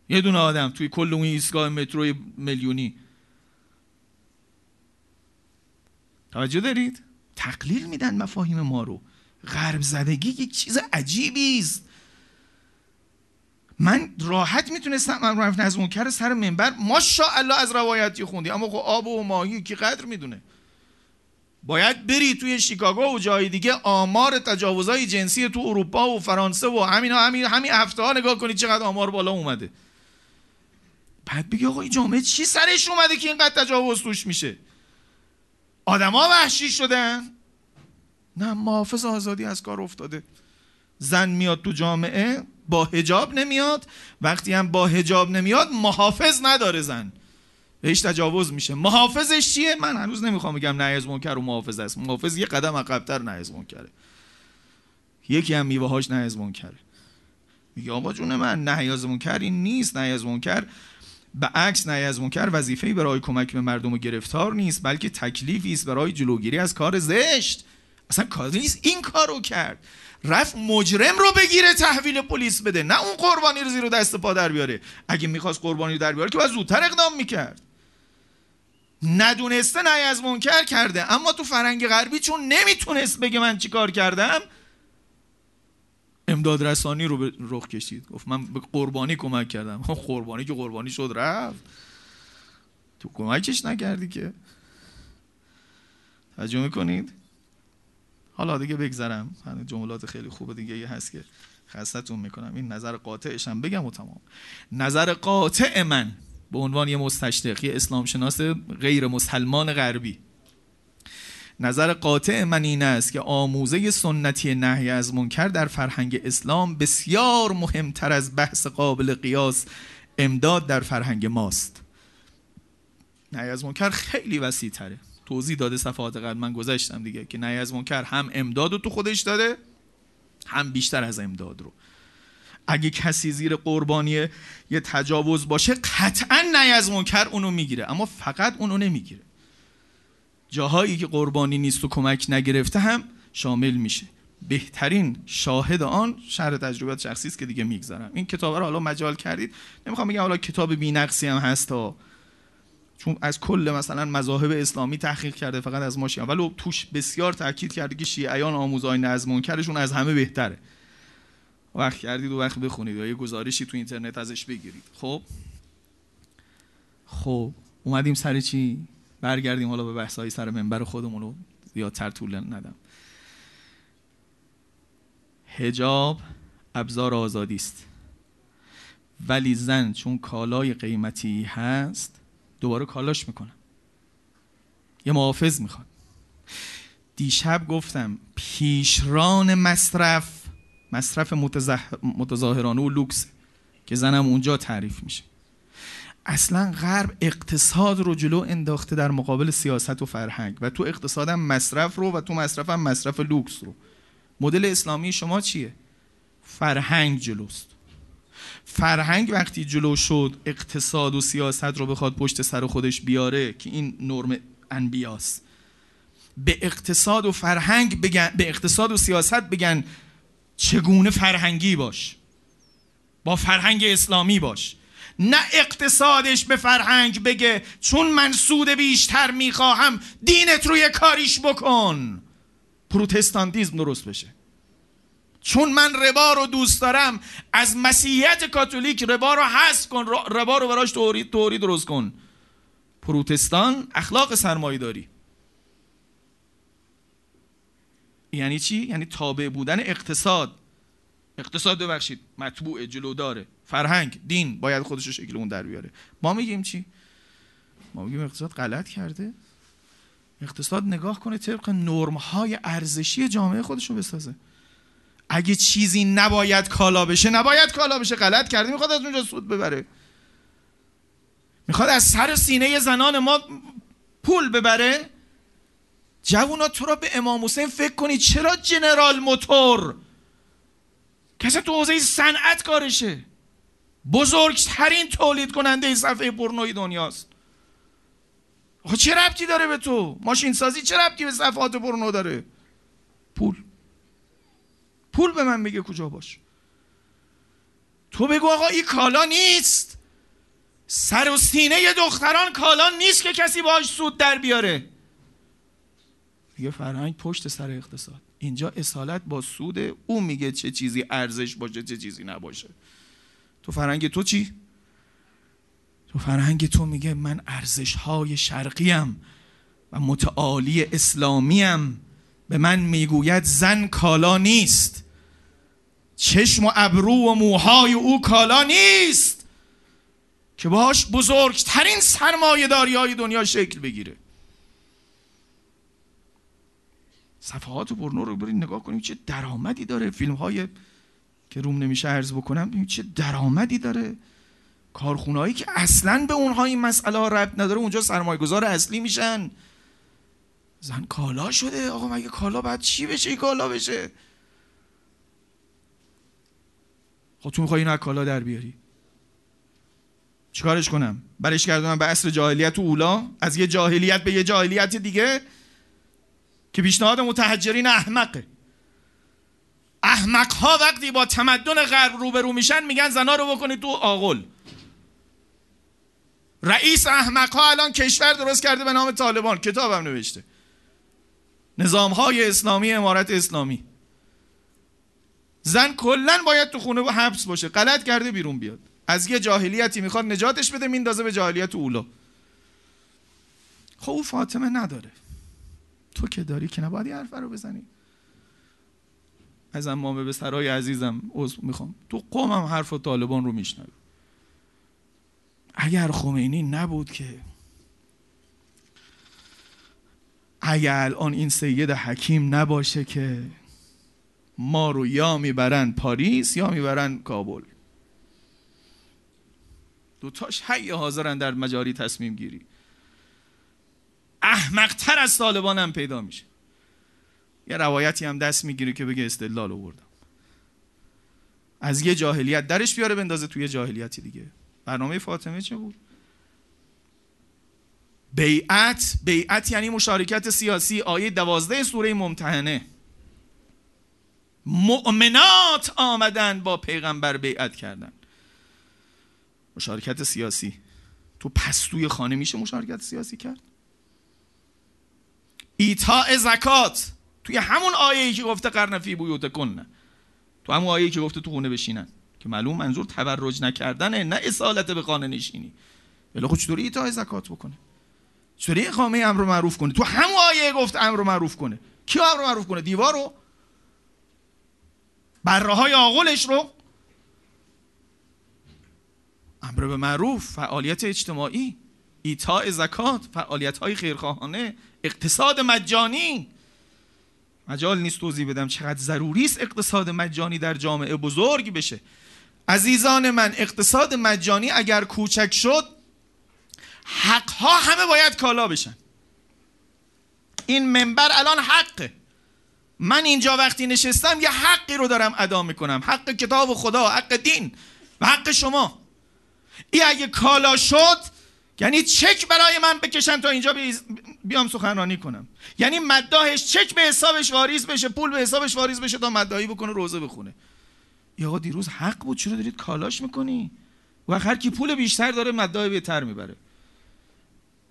یه دونه آدم توی کل اون ایستگاه مترو میلیونی. توجه دارید؟ تقلیل میدن مفاهیم ما رو. غرب زدگی یک چیز عجیبی است. من راحت می‌تونستم من رفت از منکر سر منبر. ماشاءالله از روایتی خوندی. اما خب آب و ماهی کی قدر می‌دونه؟ باید بری توی شیکاگو و جای دیگه آمار تجاوزهای جنسی تو اروپا و فرانسه و همین همین همین هفته ها نگاه کنید چقدر آمار بالا اومده. بعد بگی آقا این جامعه چی سرش اومده که اینقدر تجاوز توش میشه؟ آدما وحشی شدن. نه محافظ آزادی از کار افتاده. زن میاد تو جامعه با هجاب نمیاد. وقتی هم با هجاب نمیاد محافظ نداره زن. بهش تجاوز میشه. محافظش چیه؟ من هنوز نمی‌خوام بگم نه از منکر و محافظ است. محافظ یه قدم عقبتر نه از منکره. یکی هم میوه هاش نه از منکره. میگه آقا جون من نه از منکر این نیست. نه از منکر به عکس نه از منکر وظیفه برای کمک به مردم گرفتار نیست بلکه تکلیفی است برای جلوگیری از کار زشت. اصلا نیست. این کارو کرد. رفت مجرم رو بگیره تحویل پلیس بده. نه اون قربانی رو زیر دست پا در بیاره. اگه می‌خواست قربانی رو در بیاره که باید زودتر اقدام می‌کرد. ندونسته نه از منکر کرده. اما تو فرنگ غربی چون نمی‌تونست بگه من چیکار کردم امداد رسانی رو به رخ کشید. گفت من به قربانی کمک کردم. قربانی که قربانی شد رفت. تو کمکش نکردی که. توجه می‌کنید؟ حالا دیگه بگذرم. جملات خیلی خوب دیگه یه هست که خستتون می‌کنم. این نظر قاطعش هم بگم و تمام. نظر قاطع من. به عنوان یه مستشرق یه اسلام شناس غیر مسلمان غربی. نظر قاطع من این است که آموزه سنتی نهی از منکر در فرهنگ اسلام بسیار مهمتر از بحث قابل قیاس امداد در فرهنگ ماست. نهی از منکر خیلی وسیع تره توضیح داده صفحات قبل. من گذاشتم دیگه که نهی از منکر هم امداد رو تو خودش داره هم بیشتر از امداد رو. اگه کسی زیر قربانی یه تجاوز باشه قطعا نهی از منکر اونو می‌گیره. اما فقط اونو نمی‌گیره. جاهایی که قربانی نیست و کمک نگرفته هم شامل میشه. بهترین شاهد آن شهر تجربیات شخصی است که دیگه می‌گذارم این کتاب رو حالا مجال کردید. نمی‌خوام بگم حالا کتاب بی‌نقصی هم هست تا چون از کل مثلا مذاهب اسلامی تحقیق کرده فقط از ما شیعه. ولی توش بسیار تاکید کرده که شیعیان آموزهای نظم منکرشون از همه بهتره. وقت کردید و وقت بخونید یا یه گزارشی تو اینترنت ازش بگیرید. خب؟ خب اومدیم سر چی؟ برگردیم حالا به بحث‌های سر منبر خودمون رو زیادتر طول ندم. حجاب ابزار آزادی است. ولی زن چون کالای قیمتی هست دوباره کالاش می‌کنه. یه محافظ می‌خواد. دیشب گفتم پیشران مصرف مصرف متظاهرانه و لوکس که زنم اونجا تعریف میشه. اصلا غرب اقتصاد رو جلو انداخته در مقابل سیاست و فرهنگ و تو اقتصادم مصرف رو و تو مصرف هم مصرف لوکس رو. مدل اسلامی شما چیه؟ فرهنگ جلوست. فرهنگ وقتی جلو شد اقتصاد و سیاست رو بخواد پشت سر خودش بیاره که این نرم انبیاست. به اقتصاد و فرهنگ بگن به اقتصاد و سیاست بگن چگونه فرهنگی باش. با فرهنگ اسلامی باش. نه اقتصادش به فرهنگ بگه چون من سود بیشتر می‌خواهم دینت روی کاریش بکن. پروتستانتیزم درست بشه. چون من ربا رو دوست دارم از مسیحیت کاتولیک ربا رو حذف کن ربا رو براش تورید توری درست کن. پروتستان اخلاق سرمایه داری یعنی چی؟ یعنی تابع بودن اقتصاد. اقتصاد ببخشید مطبوع جلوداره فرهنگ دین. باید خودش رو شکل اون در بیاره. ما میگیم چی؟ ما میگیم اقتصاد غلط کرده. اقتصاد نگاه کنه طبق نرم های ارزشی جامعه خودش رو بسازه. اگه چیزی نباید کالا بشه نباید کالا بشه. غلط کرده می‌خواد از اونجا سود ببره. می‌خواد از سر سینه زنان ما پول ببره. جوونا تو را به امام حسین فکر کنید چرا جنرال موتور؟ کسی تو حوزه صنعت کارشه. بزرگترین تولید کننده صفحه پرنوی دنیاست. آخه چه ربطی داره به تو؟ ماشین سازی چه ربطی به صفحات پرنو داره؟ پول. پول به من بگه کجا باش. تو بگو آقا این کالا نیست. سر و سینه دختران کالا نیست که کسی باش سود در بیاره. یه فرهنگ پشت سر اقتصاد. اینجا اصالت با سود او میگه چه چیزی ارزش باشه چه چیزی نباشه. تو فرهنگ تو چی؟ تو فرهنگ تو میگه من ارزش های شرقیم و متعالی اسلامیم. به من می‌گوید زن کالا نیست. چشم و ابرو و موهای او کالا نیست. که باش بزرگترین سرمایه داری های دنیا شکل بگیره. صفحات برنو رو برید نگاه کنیم چه درآمدی داره. فیلم های که روم نمیشه عرض بکنم چه درآمدی داره. کارخونهایی که اصلا به اونها این مسئله ربط نداره اونجا سرمایه گذار اصلی میشن. زن کالا شده. آقا مگه کالا بعد چی بشه؟ کالا بشه. خب تو می‌خوای اینو کالا در بیاری. چیکارش کنم؟ برش کردم. به عصر جاهلیت و اولا. از یه جاهلیت به یه جاهلیت دیگه. که پیشنهاد متحجرین احمقه احمق. ها وقتی با تمدن غرب روبرو میشن میگن زنا رو بکنید تو آغل. رئیس احمق ها الان کشور درست کرده به نام طالبان. کتابم نوشته. نظام های اسلامی امارت اسلامی. زن کلا باید تو خونه حبس باشه. غلط کرده بیرون بیاد. از یه جاهلیتی می‌خواد نجاتش بده میندازه به جاهلیت اولا. خب او فاطمه نداره. تو که داری که نباید یه حرف رو بزنی. از امامه به سرای عزیزم عضو می‌خوام. تو قومم حرف طالبان رو میشنوی. اگر خمینی نبود که اگر الان این سید حکیم نباشه که ما رو یا می‌برن پاریس یا می‌برن کابل. دوتاش حی حاضرن در مجاری تصمیم گیری. احمقتر از طالبان هم پیدا میشه. یه روایتی هم دست می‌گیره که بگه استدلال آوردم. از یه جاهلیت درش بیاره بندازه توی جاهلیتی دیگه. برنامه فاطمه چه بود؟ بیعت بیعت یعنی مشارکت سیاسی آیه دوازده سوره ممتحنه. مؤمنات آمدن با پیغمبر بیعت کردن. مشارکت سیاسی. تو پستوی خانه میشه مشارکت سیاسی کرد؟ ایتاء زکات. توی همون آیه که گفته قرنفی بیوت کنه تو همون آیه که گفته تو خونه بشینن. که معلوم منظور تبرج نکردنه نه اصالت به خانه نشینی. ولی خود خب چطوری ایتاء زکات بکنه؟ چطوری اقامه امر معروف کنه؟ تو همون آیه گفت امر معروف کنه. کی امر معروف کنه؟ دیوار رو؟ بره های آغلش رو؟ امر به معروف فعالیت اجتماعی. ایتاء زکات فعالیت های خیرخواهانه اقتصاد مجانی. مجال نیست توضیح بدم چقدر ضروری است اقتصاد مجانی در جامعه بزرگ بشه. عزیزان من اقتصاد مجانی اگر کوچک شد حقها همه باید کالا بشن. این منبر الان حقه. من اینجا وقتی نشستم یه حقی رو دارم ادا می‌کنم. حق کتاب خدا حق دین و حق شما. این اگه کالا شد یعنی چک برای من بکشن تا اینجا بیام سخنرانی کنم. یعنی مداهش چک به حسابش واریز بشه پول به حسابش واریز بشه تا مداهی بکنه روزه بخونه. یا دیروز حق بود چرا دارید کالاش می‌کنی؟ و هر کی پول بیشتر داره مداه بهتر می‌بره.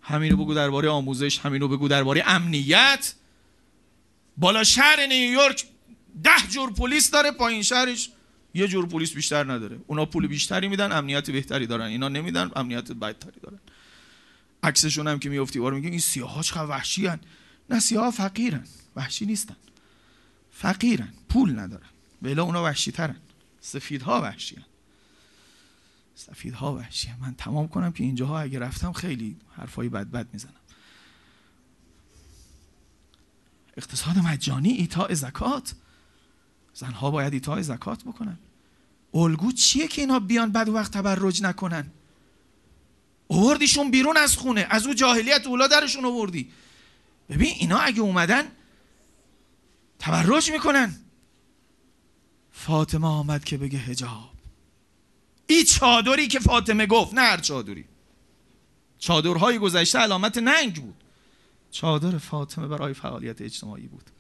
همینو بگو درباره آموزش همینو بگو درباره امنیت. بالا شهر نیویورک ده جور پلیس داره پایین شهرش یه جور پلیس بیشتر نداره. اونا پول بیشتری میدن امنیت بهتری دارن. اینا نمیدن امنیت بدتری دارن. عکسشون هم که میفتی بار میگه این سیاها چقدر وحشی هن. نه سیاها فقیرن وحشی نیستن. فقیرن پول ندارن. ولی اونا وحشی ترن سفیدها وحشی هن. سفیدها وحشی هن. من تمام کنم که اینجاها اگه رفتم خیلی حرفای بد بد می‌زنم. اقتصاد مجانی ایتاء زکات. زنها باید ایتاء زکات بکنن. الگو چیه که اینا بیان بعد وقت تبرج نکنن؟ اووردیشون بیرون از خونه. از او جاهلیت اولا درشون اووردی. ببین اینا اگه اومدن تبرج می‌کنن. فاطمه آمد که بگه هجاب این چادری که فاطمه گفت نه هر چادری. چادرهای گذشته علامت ننگ بود. چادر فاطمه برای فعالیت اجتماعی بود.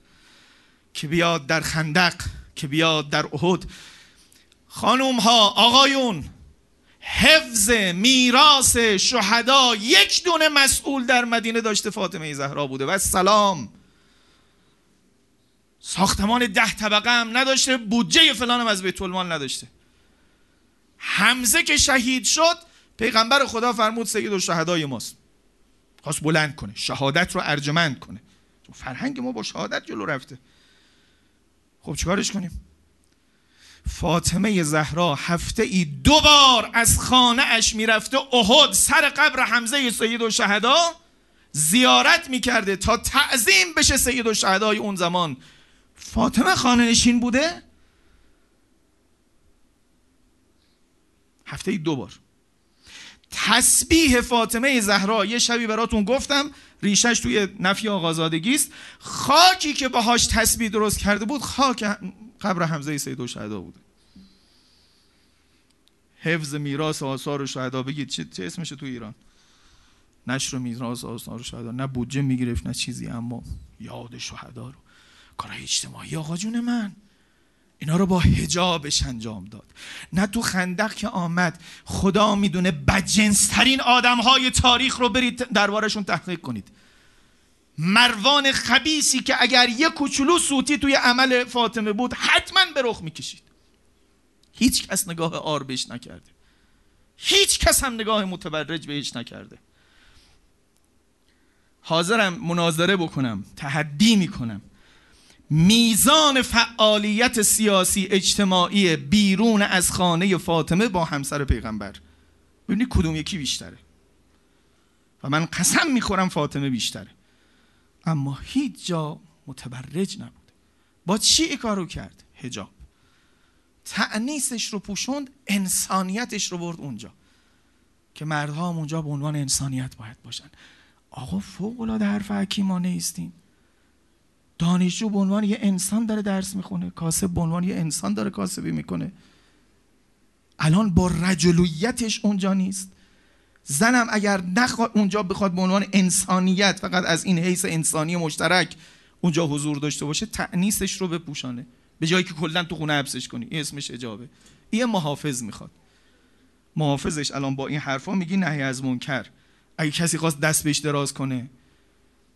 که بیاد در خندق که بیاد در احد. خانوم ها آقایون حفظ میراث شهدا. یک دونه مسئول در مدینه داشته فاطمه زهرا بوده. و سلام. ساختمان ده طبقه هم نداشته. بودجه فلان هم از بیت المال نداشته. حمزه که شهید شد پیغمبر خدا فرمود سید و شهدای ماست. خواست بلند کنه شهادت رو ارجمند کنه. فرهنگ ما با شهادت جلو رفته. خب چیکارش کنیم؟ فاطمه زهرا هفته ای دو بار از خانه اش می‌رفته احد سر قبر حمزه سید و شهدا زیارت می‌کرده تا تعظیم بشه سید و شهدای اون زمان. فاطمه خانه نشین بوده؟ هفته ای دو بار. تسبیح فاطمه زهرا یه شبی براتون گفتم ریشش توی نفی آقازادگی است. خاکی که باهاش تسبیح درست کرده بود خاک قبر حمزه سید و شهدا بوده. حفظ میراث آثار شهدا بگید چه, چه اسمشه تو ایران؟ نشر میراث آثار شهدا نه بودجه می‌گرفت نه چیزی اما یاد شهدا رو. کارهای اجتماعی آقا جون من. اینا رو با هجابش انجام داد. نه تو خندق که آمد. خدا می‌دونه بدجنسترین آدم های تاریخ رو برید دربارشون تحقیق کنید. مروان خبیسی که اگر یه کوچولو سوتی توی عمل فاطمه بود حتما به رخ می‌کشید. هیچ کس نگاه آر بهش نکرده. هیچ کس هم نگاه متبرج بهش نکرده. حاضرم مناظره بکنم تحدی می‌کنم. میزان فعالیت سیاسی اجتماعی بیرون از خانه فاطمه با همسر پیغمبر. ببینید کدوم یکی بیشتره. و من قسم می‌خورم فاطمه بیشتره. اما هیچ جا متبرج نبود. با چی کارو کرد؟ هجاب تعنیسش رو پوشوند انسانیتش رو برد اونجا. که مردها هم اونجا به عنوان انسانیت باید باشن. آقا فوق العاده حرف حکیمانه ایستین دانشجو به عنوان یه انسان داره درس می‌خونه. کاسب به عنوان یه انسان داره کاسبی می‌کنه. الان با رجلویتش اونجا نیست. زنم اگر نخواد اونجا بخواد به عنوان انسانیت فقط از این حیث انسانی مشترک اونجا حضور داشته باشه تعنیسش رو بپوشانه. به جایی که کلا تو خونه حبسش کنی. این اسمش اجابه. این محافظ می‌خواد. محافظش الان با این حرفا میگی نهی از منکر. اگه کسی خواست دست بهش دراز کنه.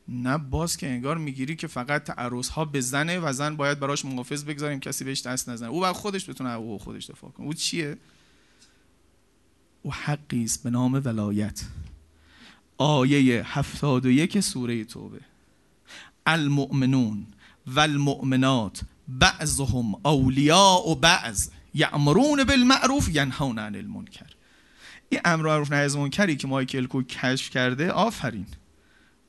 نه باز که انگار می‌گیری که فقط تعرض ها به زنه و زن باید براش محافظ بگذاریم کسی بهش دست نزنه. او باید خودش بتونه او خودش دفاع کنه. او چیه؟ او حقی است به نام ولایت. آیه 71 سوره توبه. المؤمنون والمؤمنات بعضهم اولیاء و بعض یعمرون بالمعروف ینهون عن المنکر. این امر معروف نهی از منکری که مایکل کوک کشف کرده آفرین.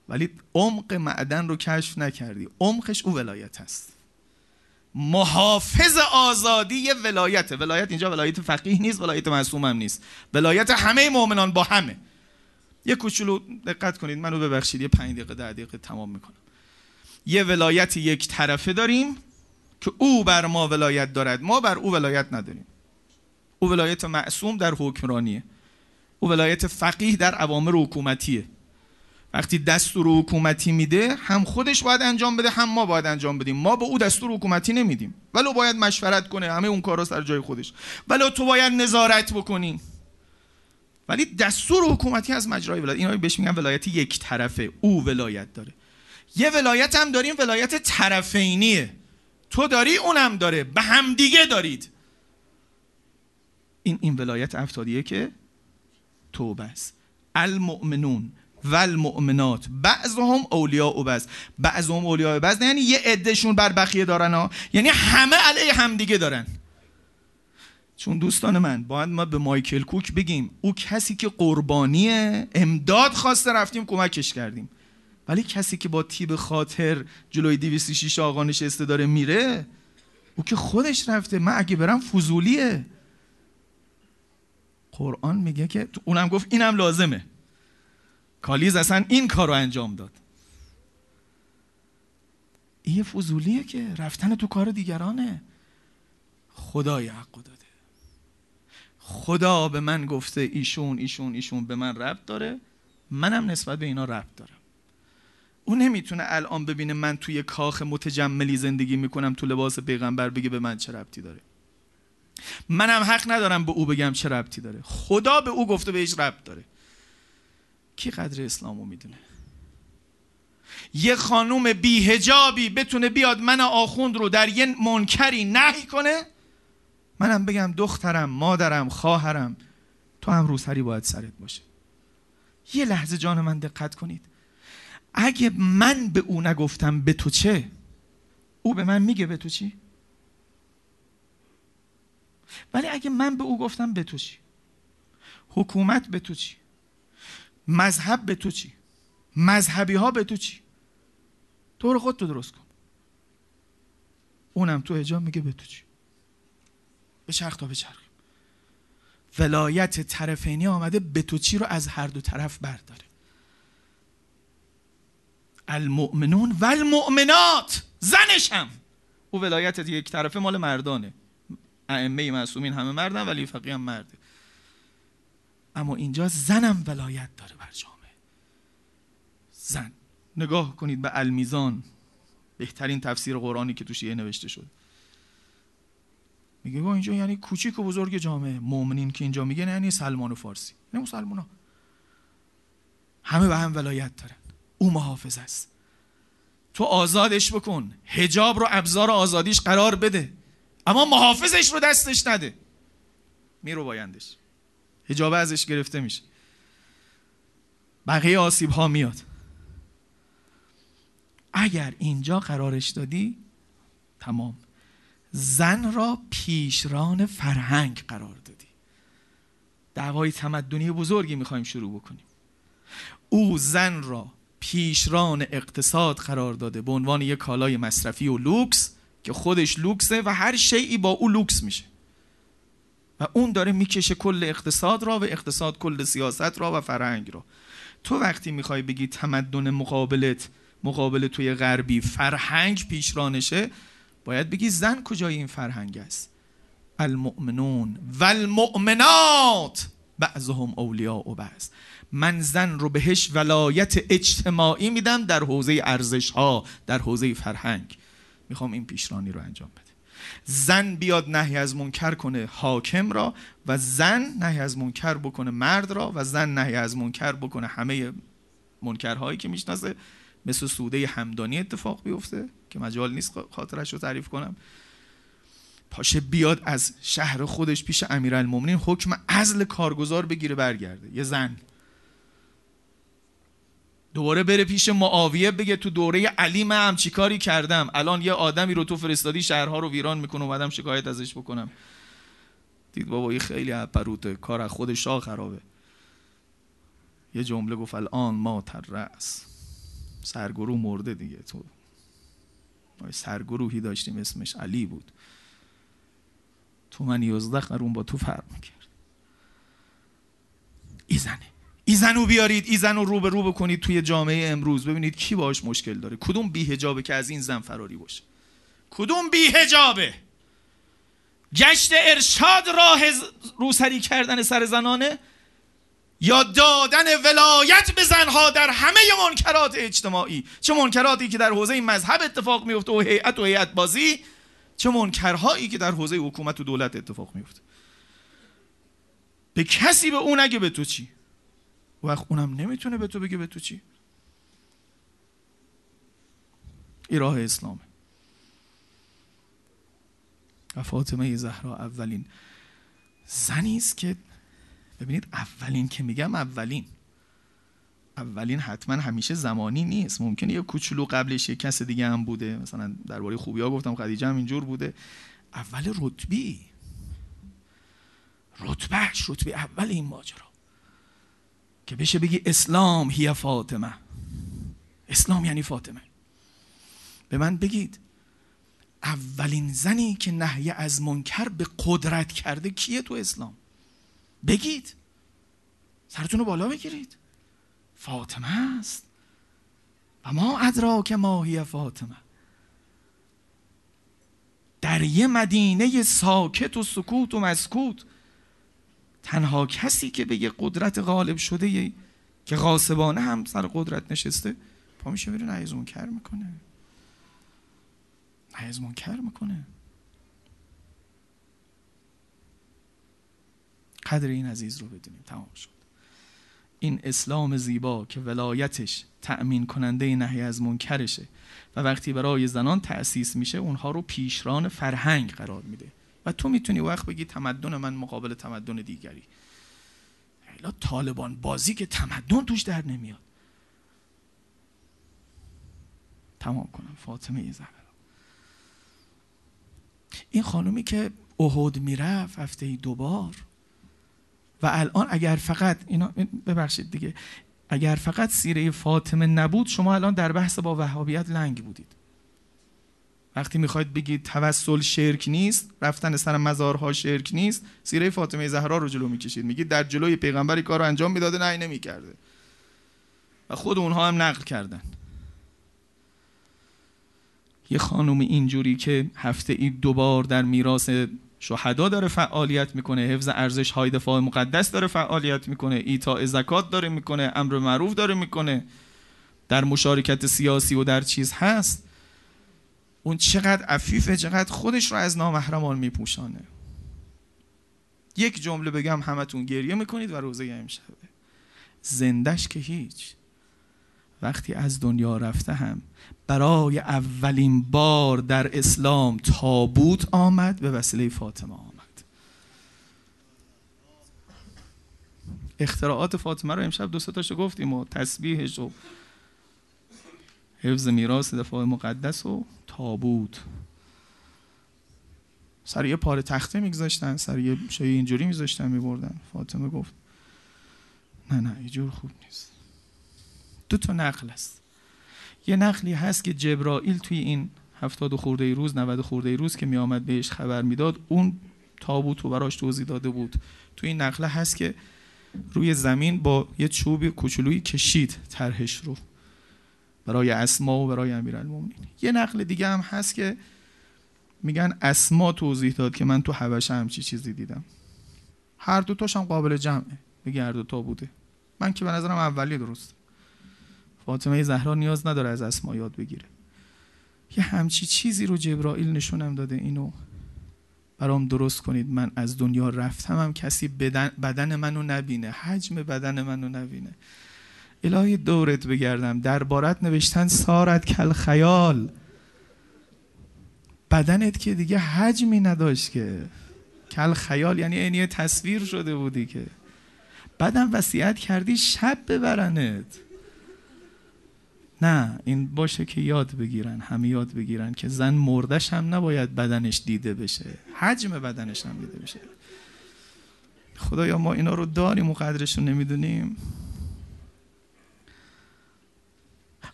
ولی عمق معدن رو کشف نکردی. عمقش او ولایت هست محافظ آزادی ولایت ولایت اینجا ولایت فقیه نیست ولایت معصوم هم نیست. ولایت همه مؤمنان با همه. یه کوچولو دقت کنید منو ببخشید. یه پنج دقیقه ده دقیقه تمام می‌کنم. یه ولایت یک طرفه داریم که او بر ما ولایت دارد. ما بر او ولایت نداریم. او ولایت معصوم در حکمرانیه. او ولایت فقیه در عوامر حکومتیه. وقتی دستور حکومتی میده هم خودش باید انجام بده هم ما باید انجام بدیم. ما به او دستور حکومتی نمیدیم. ولو باید مشورت کنه همه اون کارا سر جای خودش. ولو تو باید نظارت بکنی. ولی دستور حکومتی از مجرای ولایت اینا بهش میگن ولایت یک طرفه. او ولایت داره. یه ولایت هم داریم ولایت طرفینیه. تو داری اونم داره. به همدیگه دارید. این این ولایت افتادیه که توبه است. المؤمنون. و المؤمنات بعضهم اولیاء و بعض بعضهم اولیاء و بعض یعنی یه عدهشون بر بقیه دارن ها. یعنی همه علیه همدیگه دارن. چون دوستان من باید ما به مایکل کوک بگیم او کسی که قربانیه امداد خواسته رفتیم کمکش کردیم. ولی کسی که با تیب خاطر جلوی 206 آقا نشسته داره میره او که خودش رفته. من اگه برم فضولیه. قرآن میگه که اونم گفت اینم لازمه. کالیز اصلا این کار رو انجام داد. این فضولیه که رفتن تو کار دیگرانه. خدای حق داده. خدا به من گفته ایشون ایشون ایشون به من ربط داره. منم نسبت به اینا ربط دارم. او نمی‌تونه الان ببینه من توی کاخ متجملی زندگی می‌کنم تو لباس پیغمبر بگه به من چه ربطی داره. منم حق ندارم به او بگم چه ربطی داره. خدا به او گفته بهش ربط داره. کی قدر اسلامو می‌دونه؟ یه خانوم بیهجابی بتونه بیاد من آخوند رو در یه منکری نهی کنه؟ منم بگم دخترم مادرم خواهرم تو هم روسری باید سرت باشه. یه لحظه جان من دقت کنید. اگه من به او نگفتم به تو چه؟ او به من میگه به تو چی؟ ولی اگه من به او گفتم به تو چی؟ حکومت به تو چی؟ مذهب به تو چی؟ مذهبی ها به تو چی؟ تو رو خود تو درست کن. اونم تو هجاب میگه به تو چی؟ به چرخ تا به چرخ. ولایت طرفینی آمده به تو چی رو از هر دو طرف برداره. المؤمنون و المؤمنات زنش هم او ولایت یک طرفه مال مردانه. ائمه معصومین همه مردن ولی فقیه هم مرده. اما اینجا زنم ولایت داره بر جامعه. زن. نگاه کنید به المیزان. بهترین تفسیر قرآنی که توش یه نوشته شد. میگه اینجا یعنی کوچیک و بزرگ جامعه. مؤمنین که اینجا میگه یعنی سلمان و فارسی. نه مسلمان ها همه به هم ولایت دارن. او محافظ است. تو آزادش بکن. هجاب رو ابزار آزادیش قرار بده. اما محافظش رو دستش نده. میرو بایندش. هجاب ازش گرفته میشه. بقیه آسیب ها میاد. اگر اینجا قرارش دادی تمام. زن را پیشران فرهنگ قرار دادی. دعوای تمدنی بزرگی می‌خوایم شروع بکنیم. او زن را پیشران اقتصاد قرار داده به عنوان یک کالای مصرفی و لوکس که خودش لوکسه و هر شیئی با او لوکس میشه. و اون داره می‌کشه کل اقتصاد را و اقتصاد کل سیاست را و فرهنگ را. تو وقتی می‌خوای بگی تمدن مقابلت مقابل توی غربی فرهنگ پیشرانشه باید بگی زن کجای این فرهنگ است؟ المؤمنون و المؤمنات بعضهم اولیاء و بعض. من زن رو بهش ولایت اجتماعی میدم در حوزه ارزش ها در حوزه فرهنگ. می‌خوام این پیشرانی رو انجام بده زن بیاد نهی از منکر کنه حاکم را و زن نهی از منکر بکنه مرد را و زن نهی از منکر بکنه همه منکرهایی که می‌شناسه. مثل سوده همدانی اتفاق بیفته که مجال نیست خاطرش رو تعریف کنم. پاشه بیاد از شهر خودش پیش امیرالمومنین حکم ازل کارگزار بگیره برگرده. یه زن. دوباره بره پیش معاویه بگه تو دوره علی من هم کاری کردم؟ الان یه آدمی رو تو فرستادی شهرها رو ویران می‌کنه اومدم شکایت ازش بکنم. دید بابا این خیلی اپروته کار از خود شاه خرابه. یه جمله گفت الان ما تر رأس. سرگروه مرده دیگه. تو سرگروهی داشتیم اسمش علی بود. تو من یازده قرون با تو فرق می‌کرد. ایزنه ایزنو بیارید ایزنو رو به رو بکنید توی جامعه امروز. ببینید کی باش مشکل داره. کدوم بیهجابه که از این زن فراری باشه؟ کدوم بیهجابه؟ گشت ارشاد راه روسری کردن سر زنانه یا دادن ولایت به زنها در همه منکرات اجتماعی؟ چه منکراتی که در حوزه مذهب اتفاق میفته و هیئت و هیئت بازی؟ چه منکرهایی که در حوزه حکومت و دولت اتفاق میفته؟ به کسی به اون اگه به تو چی؟ وقت اونم نمی‌تونه به تو بگه به تو چی. این راه اسلامه و فاطمه زهرا اولین زنی است که ببینید اولین که میگم اولین. اولین حتما همیشه زمانی نیست. ممکنه یه کوچولو قبلش یه کس دیگه هم بوده. مثلا درباره خوبی ها گفتم خدیجه هم اینجور بوده. اول رتبی. رتبهش رتبه اول این ماجرا. که بشه بگی اسلام هی فاطمه. اسلام یعنی فاطمه. به من بگید اولین زنی که نهی از منکر به قدرت کرده کیه تو اسلام؟ بگید. سرتون رو بالا بگیرید. فاطمه است. و ما ادراک ماهی فاطمه. در یه مدینه ساکت و سکوت و مسکوت تنها کسی که به یه قدرت غالب شده که غاصبانه هم سر قدرت نشسته پا میشه میره نهیز منکر می‌کنه. نهیز منکر می‌کنه. قدر این عزیز رو بدونیم. تمام شد. این اسلام زیبا که ولایتش تأمین کننده نهی از منکرشه و وقتی برای زنان تأسیس میشه اونها رو پیشران فرهنگ قرار میده. و تو می‌تونی وقت بگی تمدن من مقابل تمدن دیگری. حالا طالبان بازی که تمدن توش در نمیاد. تمام کنم فاطمه زهرا این خانومی که احد می‌رفت هفته دوبار و الان اگر فقط اینا ببخشید دیگه اگر فقط سیره فاطمه نبود شما الان در بحث با وهابیت لنگ بودید. وقتی می‌خواید بگید توسل شرک نیست رفتن سر مزارها شرک نیست سیره فاطمه زهرا رو جلو می‌کشید. میگید در جلوی پیغمبری کار رو انجام می‌داده نه نمی‌کرده. و خود اونها هم نقل کردن. یه خانم اینجوری که هفته ای دوبار در میراث شهدا داره فعالیت می‌کنه حفظ ارزش های دفاع مقدس داره فعالیت می‌کنه ایتاء زکات داره می‌کنه امر معروف داره می‌کنه در مشارکت سیاسی و در چیز هست. اون چقدر عفیفه چقدر خودش رو از نامحرمان میپوشانه. یک جمله بگم همتون گریه می‌کنید و روزه امشبه زندش که هیچ. وقتی از دنیا رفته هم برای اولین بار در اسلام تابوت آمد به وسیله فاطمه آمد. اختراعات فاطمه رو امشب دو تاشو گفتیم و تسبیحش و حفظ میراث دفاع مقدس و تابوت. سر یه پاره تخته میگذاشتن سر یه شای اینجوری میذاشتن میبردن. فاطمه گفت نه نه اینجور خوب نیست. دو تا نقل است. یه نقلی هست که جبرائیل توی این هفتاد خورده روز 90 خورده روز که می آمد بهش خبر می‌داد اون تابوت رو براش توضیح داده بود. تو این نقله هست که روی زمین با یه چوب کوچولویی کشید طرحش رو. برای اسما و برای امیرالمومنین. یه نقل دیگه هم هست که میگن اسما توضیح داد که من تو حبشه همچی چیزی دیدم. هر دو تاش قابل جمعه. بگه هر دو تا بوده. من که به نظرم اولی درست. فاطمه زهرا نیاز نداره از اسما یاد بگیره. یه همچی چیزی رو جبرائیل نشونم داده. اینو برام درست کنید. من از دنیا رفتم هم کسی بدن, بدن منو نبینه. حجم بدن منو نبینه. الهی دورت بگردم. دربارت نوشتن سارت کل خیال. بدنت که دیگه حجمی نداشت که. کل خیال یعنی اینی تصویر شده بودی که. بعدم وصیت کردی شب ببرنت. نه این باشه که یاد بگیرن همه یاد بگیرن که زن مردش هم نباید بدنش دیده بشه. حجم بدنش هم دیده بشه. خدایا ما اینا رو داریم و قدرش رو نمی‌دونیم.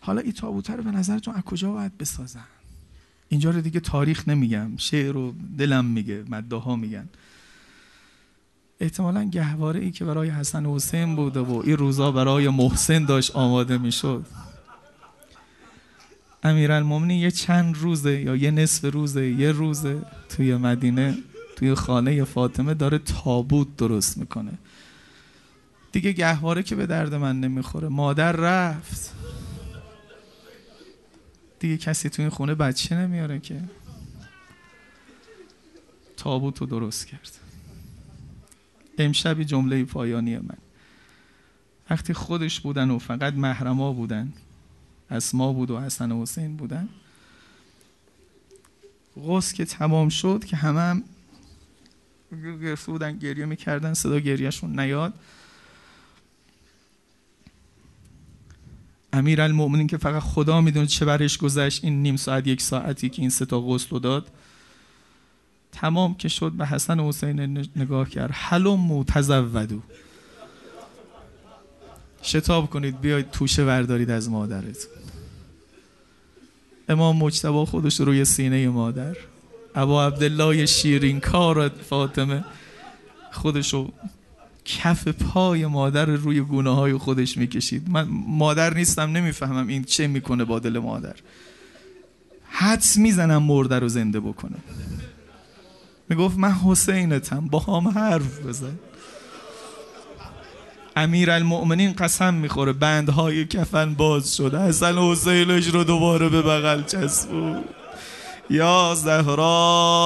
حالا این تابوته رو به نظرتون از کجا باید بسازن؟ اینجا رو دیگه تاریخ نمیگم شعر رو دلم میگه مداها میگن. احتمالا گهواره ای که برای حسن و حسین بوده و این روزا برای محسن داشت آماده می‌شد. امیرالمومنین یه چند روزه یا یه نصف روزه یه روزه توی مدینه توی خانه فاطمه داره تابوت درست می‌کنه. دیگه گهواره که به درد من نمی‌خوره. مادر رفت. دیگه کسی توی این خونه بچه نمیاره که. تابوت رو درست کرد. امشبی جمله پایانی من. وقتی خودش بودن و فقط محرما بودن اسما بود و حسن و حسین بودن غص که تمام شد که همه هم گرفته بودن گریه می‌کردن صدا گریهشون نیاد. امیر المؤمنین که فقط خدا می‌دونه چه برش گذشت این نیم ساعت یک ساعتی که این ستا غسل داد تمام که شد به حسن و حسین نگاه کرد. حلم تزودو شتاب کنید بیاید توشه بردارید از مادرت. امام مجتبا خودش روی سینه مادر. ابا عبدالله شیرین کار فاطمه خودشو کف پای مادر روی گونه های خودش می‌کشید. من مادر نیستم نمی‌فهمم این چه می‌کنه با دل مادر. حدس می‌زنم مرده رو زنده بکنه. می‌گفت من حسینتم با هم حرف بزن. امیر المؤمنین قسم می‌خوره بندهای کفن باز شده. حسن حسینش رو دوباره به بغل چسبود یا زهرا!